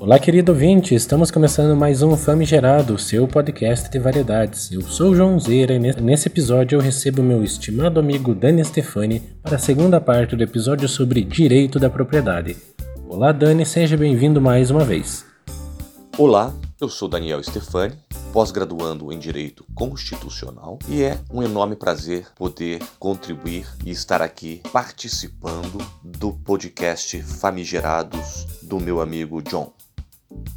Olá, querido ouvinte, estamos começando mais um Famigerado, seu podcast de variedades. Eu sou o João Zeira e nesse episódio eu recebo meu estimado amigo Dani Stefani para a segunda parte do episódio sobre direito da propriedade. Olá, Dani, seja bem-vindo mais uma vez. Olá, eu sou Daniel Stefani, pós-graduando em Direito Constitucional, e é um enorme prazer poder contribuir e estar aqui participando do podcast Famigerados do meu amigo John.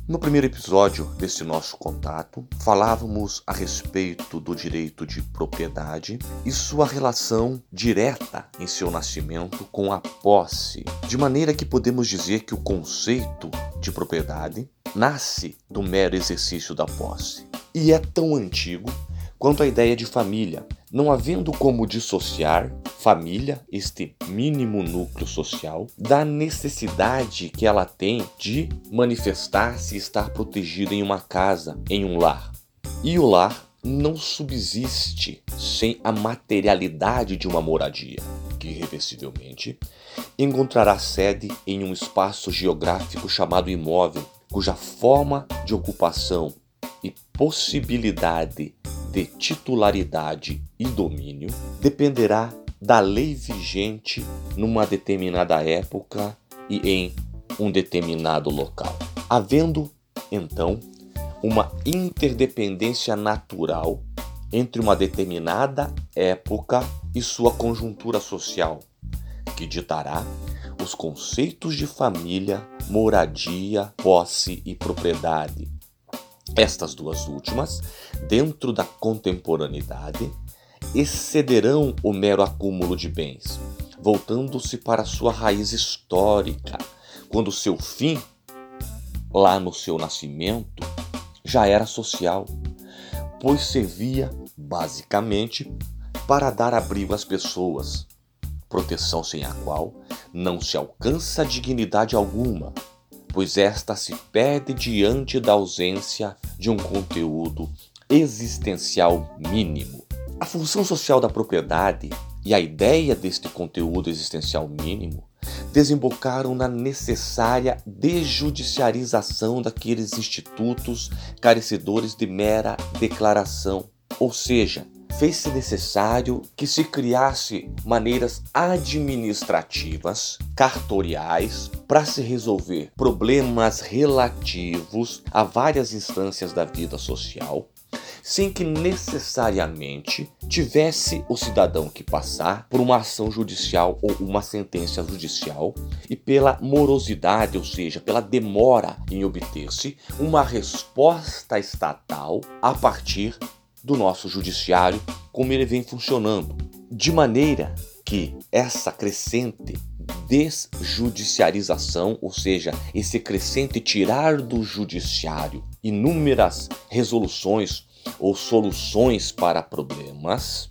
No primeiro episódio desse nosso contato, falávamos a respeito do direito de propriedade e sua relação direta em seu nascimento com a posse, de maneira que podemos dizer que o conceito de propriedade nasce do mero exercício da posse. E é tão antigo quanto a ideia de família, não havendo como dissociar família, este mínimo núcleo social, da necessidade que ela tem de manifestar-se e estar protegida em uma casa, em um lar. E o lar não subsiste sem a materialidade de uma moradia, que irreversivelmente encontrará sede em um espaço geográfico chamado imóvel, cuja forma de ocupação e possibilidade de titularidade e domínio dependerá da lei vigente numa determinada época e em um determinado local. Havendo, então, uma interdependência natural entre uma determinada época e sua conjuntura social, que ditará os conceitos de família, moradia, posse e propriedade, estas duas últimas, dentro da contemporaneidade, excederão o mero acúmulo de bens, voltando-se para sua raiz histórica, quando seu fim, lá no seu nascimento, já era social, pois servia, basicamente, para dar abrigo às pessoas, proteção sem a qual não se alcança dignidade alguma, pois esta se perde diante da ausência de um conteúdo existencial mínimo. A função social da propriedade e a ideia deste conteúdo existencial mínimo desembocaram na necessária desjudiciarização daqueles institutos carecedores de mera declaração, ou seja, fez-se necessário que se criasse maneiras administrativas, cartoriais, para se resolver problemas relativos a várias instâncias da vida social, sem que necessariamente tivesse o cidadão que passar por uma ação judicial ou uma sentença judicial e pela morosidade, ou seja, pela demora em obter-se uma resposta estatal a partir do nosso judiciário, como ele vem funcionando, de maneira que essa crescente desjudiciarização, ou seja, esse crescente tirar do judiciário inúmeras resoluções ou soluções para problemas,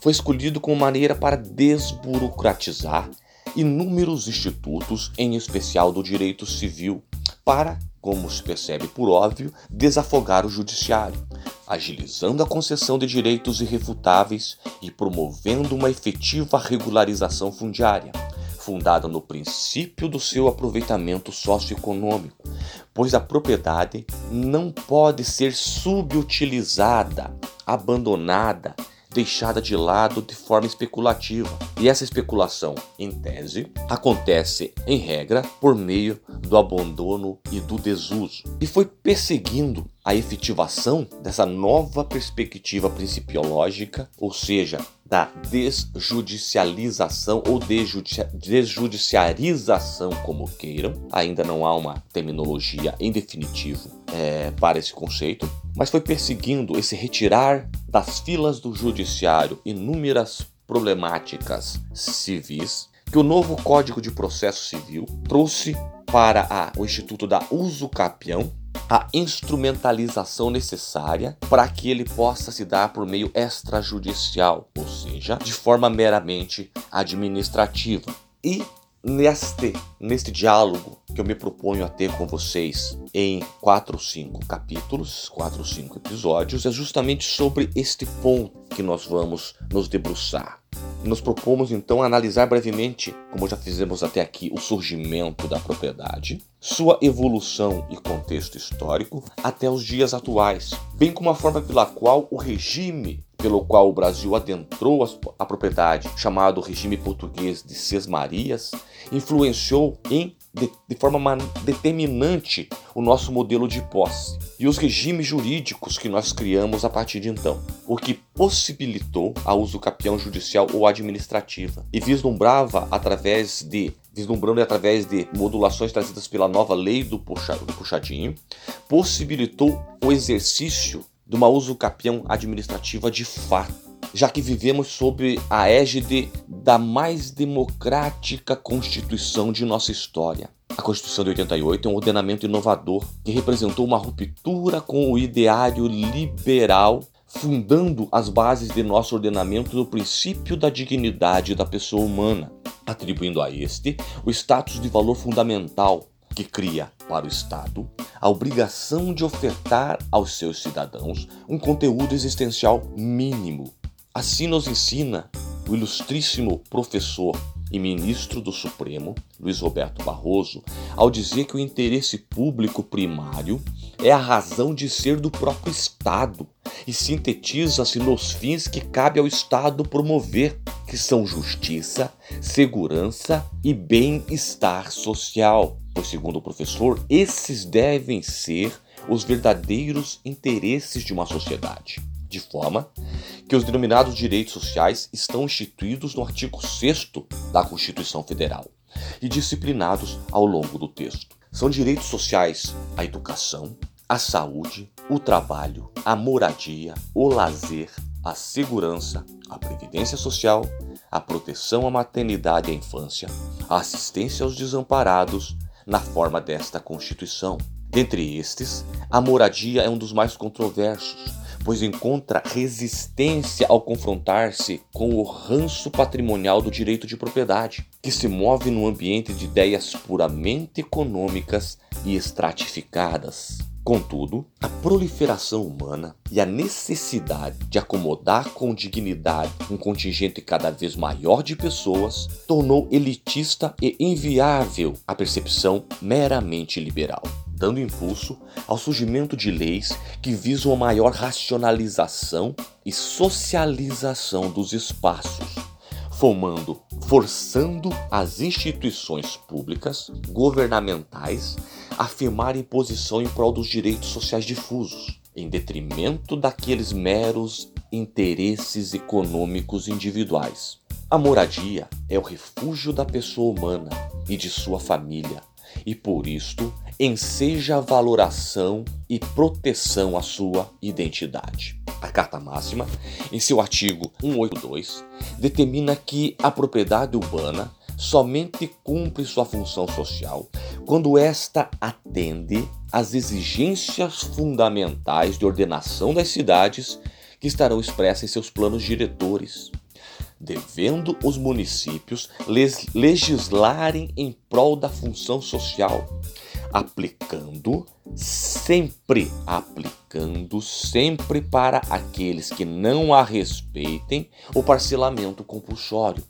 foi escolhido como maneira para desburocratizar inúmeros institutos, em especial do direito civil, para, como se percebe por óbvio, desafogar o judiciário, agilizando a concessão de direitos irrefutáveis e promovendo uma efetiva regularização fundiária, fundada no princípio do seu aproveitamento socioeconômico, pois a propriedade não pode ser subutilizada, abandonada deixada de lado de forma especulativa. E essa especulação, em tese, acontece, em regra, por meio do abandono e do desuso. E foi perseguindo a efetivação dessa nova perspectiva principiológica, ou seja, da desjudicialização ou desjudiciarização, como queiram. Ainda não há uma terminologia em definitivo é, para esse conceito, mas foi perseguindo esse retirar das filas do judiciário inúmeras problemáticas civis que o novo Código de Processo Civil trouxe para a, o Instituto da Uso Capião a instrumentalização necessária para que ele possa se dar por meio extrajudicial, ou seja, de forma meramente administrativa. E neste, neste diálogo que eu me proponho a ter com vocês em quatro ou cinco capítulos, quatro ou cinco episódios, é justamente sobre este ponto que nós vamos nos debruçar. nos propomos então analisar brevemente, como já fizemos até aqui, o surgimento da propriedade, sua evolução e contexto histórico até os dias atuais, bem como a forma pela qual o regime pelo qual o Brasil adentrou a propriedade, chamado regime português de Sesmarias, influenciou em de, de, forma determinante o nosso modelo de posse e os regimes jurídicos que nós criamos a partir de então, o que possibilitou a usucapião judicial ou administrativa e vislumbrava através de vislumbrando através de modulações trazidas pela nova lei do, puxa, do puxadinho, possibilitou o exercício de uma usucapião administrativa de fato, já que vivemos sob a égide da mais democrática Constituição de nossa história. A Constituição de 88 é um ordenamento inovador que representou uma ruptura com o ideário liberal, fundando as bases de nosso ordenamento no princípio da dignidade da pessoa humana, atribuindo a este o status de valor fundamental que cria para o Estado a obrigação de ofertar aos seus cidadãos um conteúdo existencial mínimo. Assim nos ensina o ilustríssimo professor e ministro do Supremo, Luiz Roberto Barroso, ao dizer que o interesse público primário é a razão de ser do próprio Estado e sintetiza-se nos fins que cabe ao Estado promover, que são justiça, segurança e bem-estar social segundo o professor, esses devem ser os verdadeiros interesses de uma sociedade, de forma que os denominados direitos sociais estão instituídos no artigo 6 da Constituição Federal e disciplinados ao longo do texto. São direitos sociais a educação, a saúde, o trabalho, a moradia, o lazer, a segurança, a previdência social, a proteção à maternidade e à infância, a assistência aos desamparados, na forma desta Constituição. Dentre estes, a moradia é um dos mais controversos, pois encontra resistência ao confrontar-se com o ranço patrimonial do direito de propriedade, que se move num ambiente de ideias puramente econômicas e estratificadas. Contudo, a proliferação humana e a necessidade de acomodar com dignidade um contingente cada vez maior de pessoas tornou elitista e inviável a percepção meramente liberal, dando impulso ao surgimento de leis que visam a maior racionalização e socialização dos espaços, formando, forçando as instituições públicas, governamentais afirmarem posição em prol dos direitos sociais difusos, em detrimento daqueles meros interesses econômicos individuais. A moradia é o refúgio da pessoa humana e de sua família, e por isto enseja a valoração e proteção à sua identidade. A Carta Máxima, em seu artigo 182, determina que a propriedade urbana somente cumpre sua função social quando esta atende às exigências fundamentais de ordenação das cidades que estarão expressas em seus planos diretores, devendo os municípios legislarem em prol da função social, aplicando sempre, aplicando sempre para aqueles que não a respeitem o parcelamento compulsório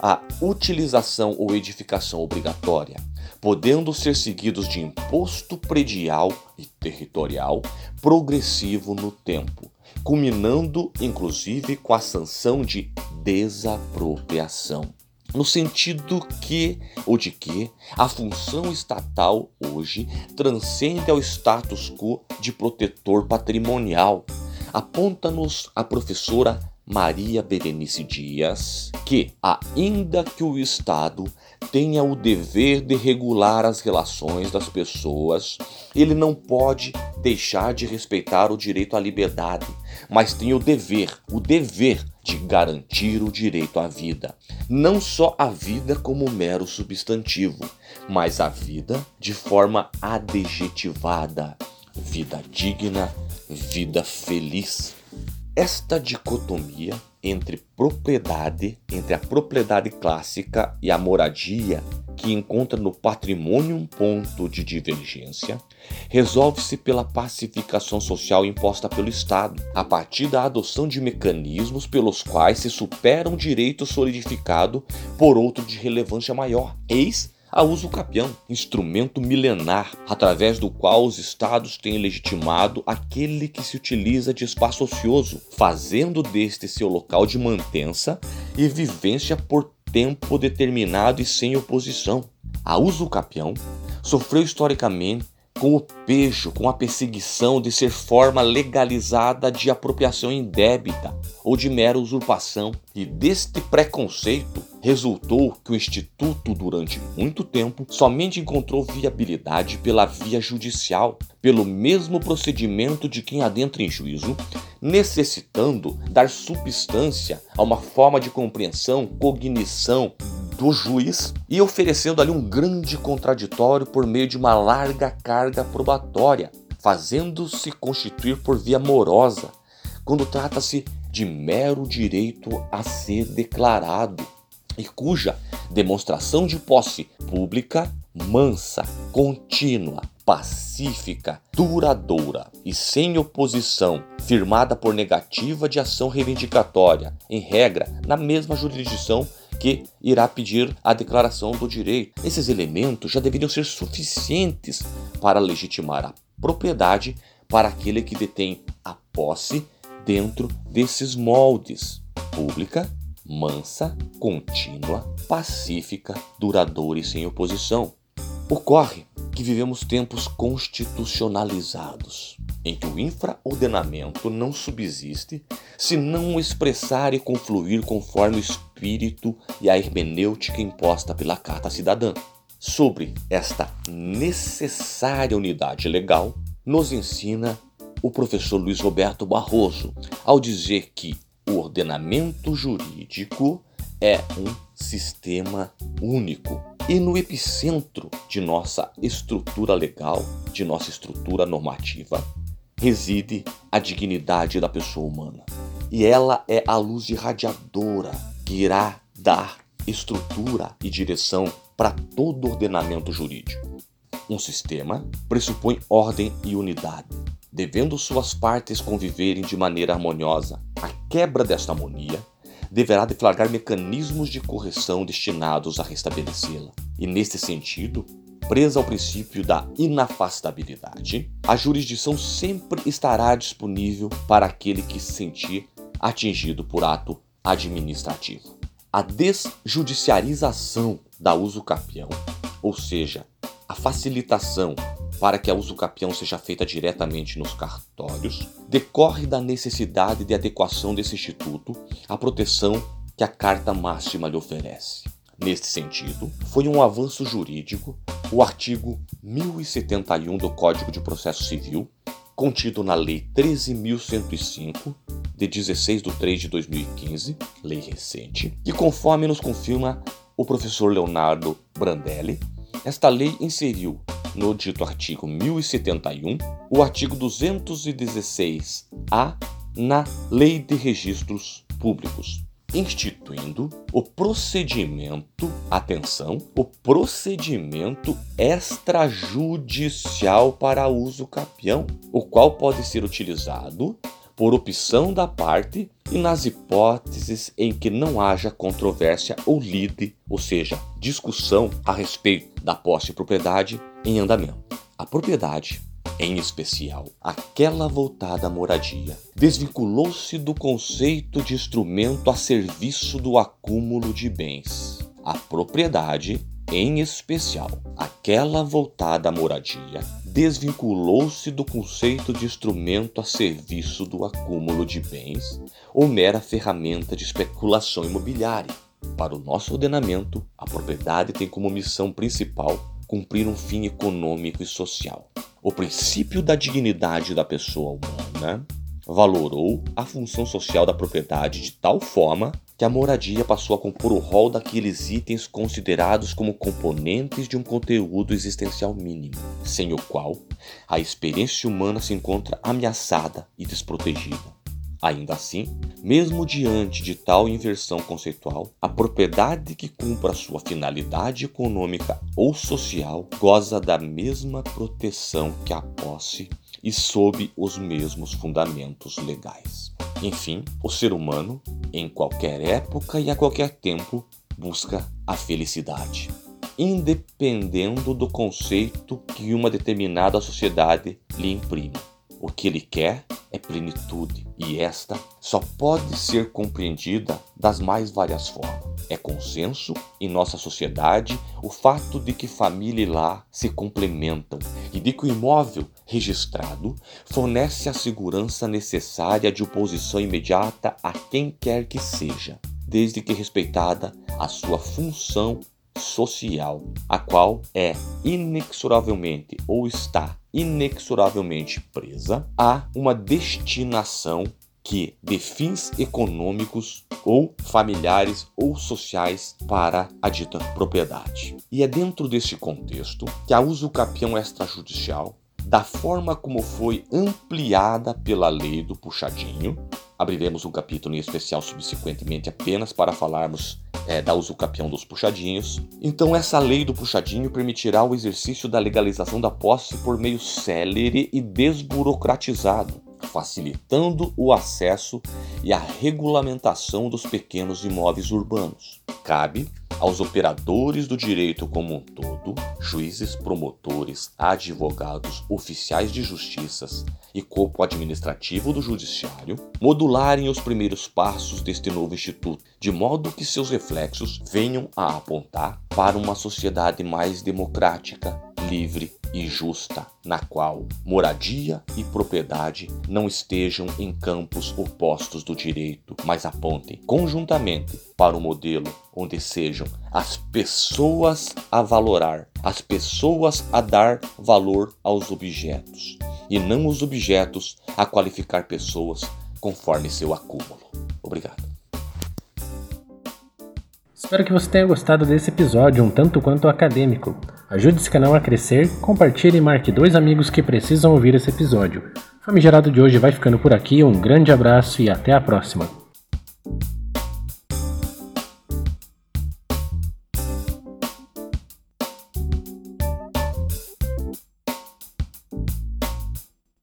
a utilização ou edificação obrigatória, podendo ser seguidos de imposto predial e territorial progressivo no tempo, culminando inclusive com a sanção de desapropriação. No sentido que, ou de que, a função estatal hoje transcende ao status quo de protetor patrimonial, aponta-nos a professora Maria Berenice Dias que, ainda que o Estado tenha o dever de regular as relações das pessoas, ele não pode deixar de respeitar o direito à liberdade, mas tem o dever, o dever de garantir o direito à vida. Não só a vida como mero substantivo, mas a vida de forma adjetivada. Vida digna, vida feliz. Esta dicotomia entre propriedade, entre a propriedade clássica e a moradia, que encontra no patrimônio um ponto de divergência, resolve-se pela pacificação social imposta pelo Estado, a partir da adoção de mecanismos pelos quais se supera um direito solidificado por outro de relevância maior. Eis a uso capião, instrumento milenar através do qual os estados têm legitimado aquele que se utiliza de espaço ocioso, fazendo deste seu local de mantença e vivência por tempo determinado e sem oposição. A uso capião sofreu historicamente com o pejo, com a perseguição de ser forma legalizada de apropriação indébita ou de mera usurpação, e deste preconceito resultou que o Instituto, durante muito tempo, somente encontrou viabilidade pela via judicial, pelo mesmo procedimento de quem adentra em juízo, necessitando dar substância a uma forma de compreensão, cognição, do juiz e oferecendo ali um grande contraditório por meio de uma larga carga probatória, fazendo-se constituir por via morosa, quando trata-se de mero direito a ser declarado e cuja demonstração de posse pública, mansa, contínua, pacífica, duradoura e sem oposição, firmada por negativa de ação reivindicatória, em regra, na mesma jurisdição que irá pedir a declaração do direito. Esses elementos já deveriam ser suficientes para legitimar a propriedade para aquele que detém a posse dentro desses moldes pública, mansa, contínua, pacífica, duradoura e sem oposição. Ocorre que vivemos tempos constitucionalizados, em que o infraordenamento não subsiste se não expressar e confluir conforme o espírito e a hermenêutica imposta pela Carta Cidadã. Sobre esta necessária unidade legal, nos ensina o professor Luiz Roberto Barroso ao dizer que o ordenamento jurídico é um sistema único e no epicentro de nossa estrutura legal, de nossa estrutura normativa, reside a dignidade da pessoa humana. E ela é a luz irradiadora que irá dar estrutura e direção para todo ordenamento jurídico. Um sistema pressupõe ordem e unidade, devendo suas partes conviverem de maneira harmoniosa. A quebra desta harmonia deverá deflagrar mecanismos de correção destinados a restabelecê-la. E neste sentido, presa ao princípio da inafastabilidade, a jurisdição sempre estará disponível para aquele que se sentir atingido por ato administrativo. A desjudiciarização da uso capião, ou seja, a facilitação para que a uso capião seja feita diretamente nos cartórios, decorre da necessidade de adequação desse instituto à proteção que a Carta Máxima lhe oferece. Neste sentido, foi um avanço jurídico o artigo 1071 do Código de Processo Civil, contido na Lei 13.105, de 16 de 3 de 2015, lei recente, e conforme nos confirma o professor Leonardo Brandelli, esta lei inseriu no dito artigo 1071 o artigo 216-A na Lei de Registros Públicos, instituindo o procedimento, atenção, o procedimento extrajudicial para uso capião, o qual pode ser utilizado por opção da parte e nas hipóteses em que não haja controvérsia ou lide, ou seja, discussão a respeito da posse e propriedade em andamento. A propriedade, em especial aquela voltada à moradia, desvinculou-se do conceito de instrumento a serviço do acúmulo de bens. A propriedade em especial aquela voltada à moradia, desvinculou-se do conceito de instrumento a serviço do acúmulo de bens ou mera ferramenta de especulação imobiliária. Para o nosso ordenamento, a propriedade tem como missão principal cumprir um fim econômico e social. O princípio da dignidade da pessoa humana valorou a função social da propriedade de tal forma que a moradia passou a compor o rol daqueles itens considerados como componentes de um conteúdo existencial mínimo, sem o qual a experiência humana se encontra ameaçada e desprotegida. Ainda assim, mesmo diante de tal inversão conceitual, a propriedade que cumpra sua finalidade econômica ou social goza da mesma proteção que a posse e sob os mesmos fundamentos legais. Enfim, o ser humano, em qualquer época e a qualquer tempo, busca a felicidade, independendo do conceito que uma determinada sociedade lhe imprime. O que ele quer é plenitude, e esta só pode ser compreendida das mais várias formas. É consenso em nossa sociedade o fato de que família e lar se complementam e de que o imóvel registrado fornece a segurança necessária de oposição imediata a quem quer que seja, desde que respeitada a sua função social, a qual é inexoravelmente ou está inexoravelmente presa a uma destinação que de fins econômicos ou familiares ou sociais para a dita propriedade. E é dentro deste contexto que a usucapião extrajudicial, da forma como foi ampliada pela lei do puxadinho, abriremos um capítulo em especial subsequentemente apenas para falarmos é, da usucapião dos puxadinhos. Então, essa lei do puxadinho permitirá o exercício da legalização da posse por meio célere e desburocratizado, facilitando o acesso e a regulamentação dos pequenos imóveis urbanos. Cabe aos operadores do direito como um todo, juízes, promotores, advogados, oficiais de justiças e corpo administrativo do judiciário, modularem os primeiros passos deste novo instituto, de modo que seus reflexos venham a apontar para uma sociedade mais democrática, livre e justa, na qual moradia e propriedade não estejam em campos opostos do direito, mas apontem conjuntamente para o um modelo onde sejam as pessoas a valorar, as pessoas a dar valor aos objetos, e não os objetos a qualificar pessoas conforme seu acúmulo. Obrigado. Espero que você tenha gostado desse episódio um tanto quanto acadêmico. Ajude esse canal a crescer, compartilhe e marque dois amigos que precisam ouvir esse episódio. O Famigerado de hoje vai ficando por aqui, um grande abraço e até a próxima!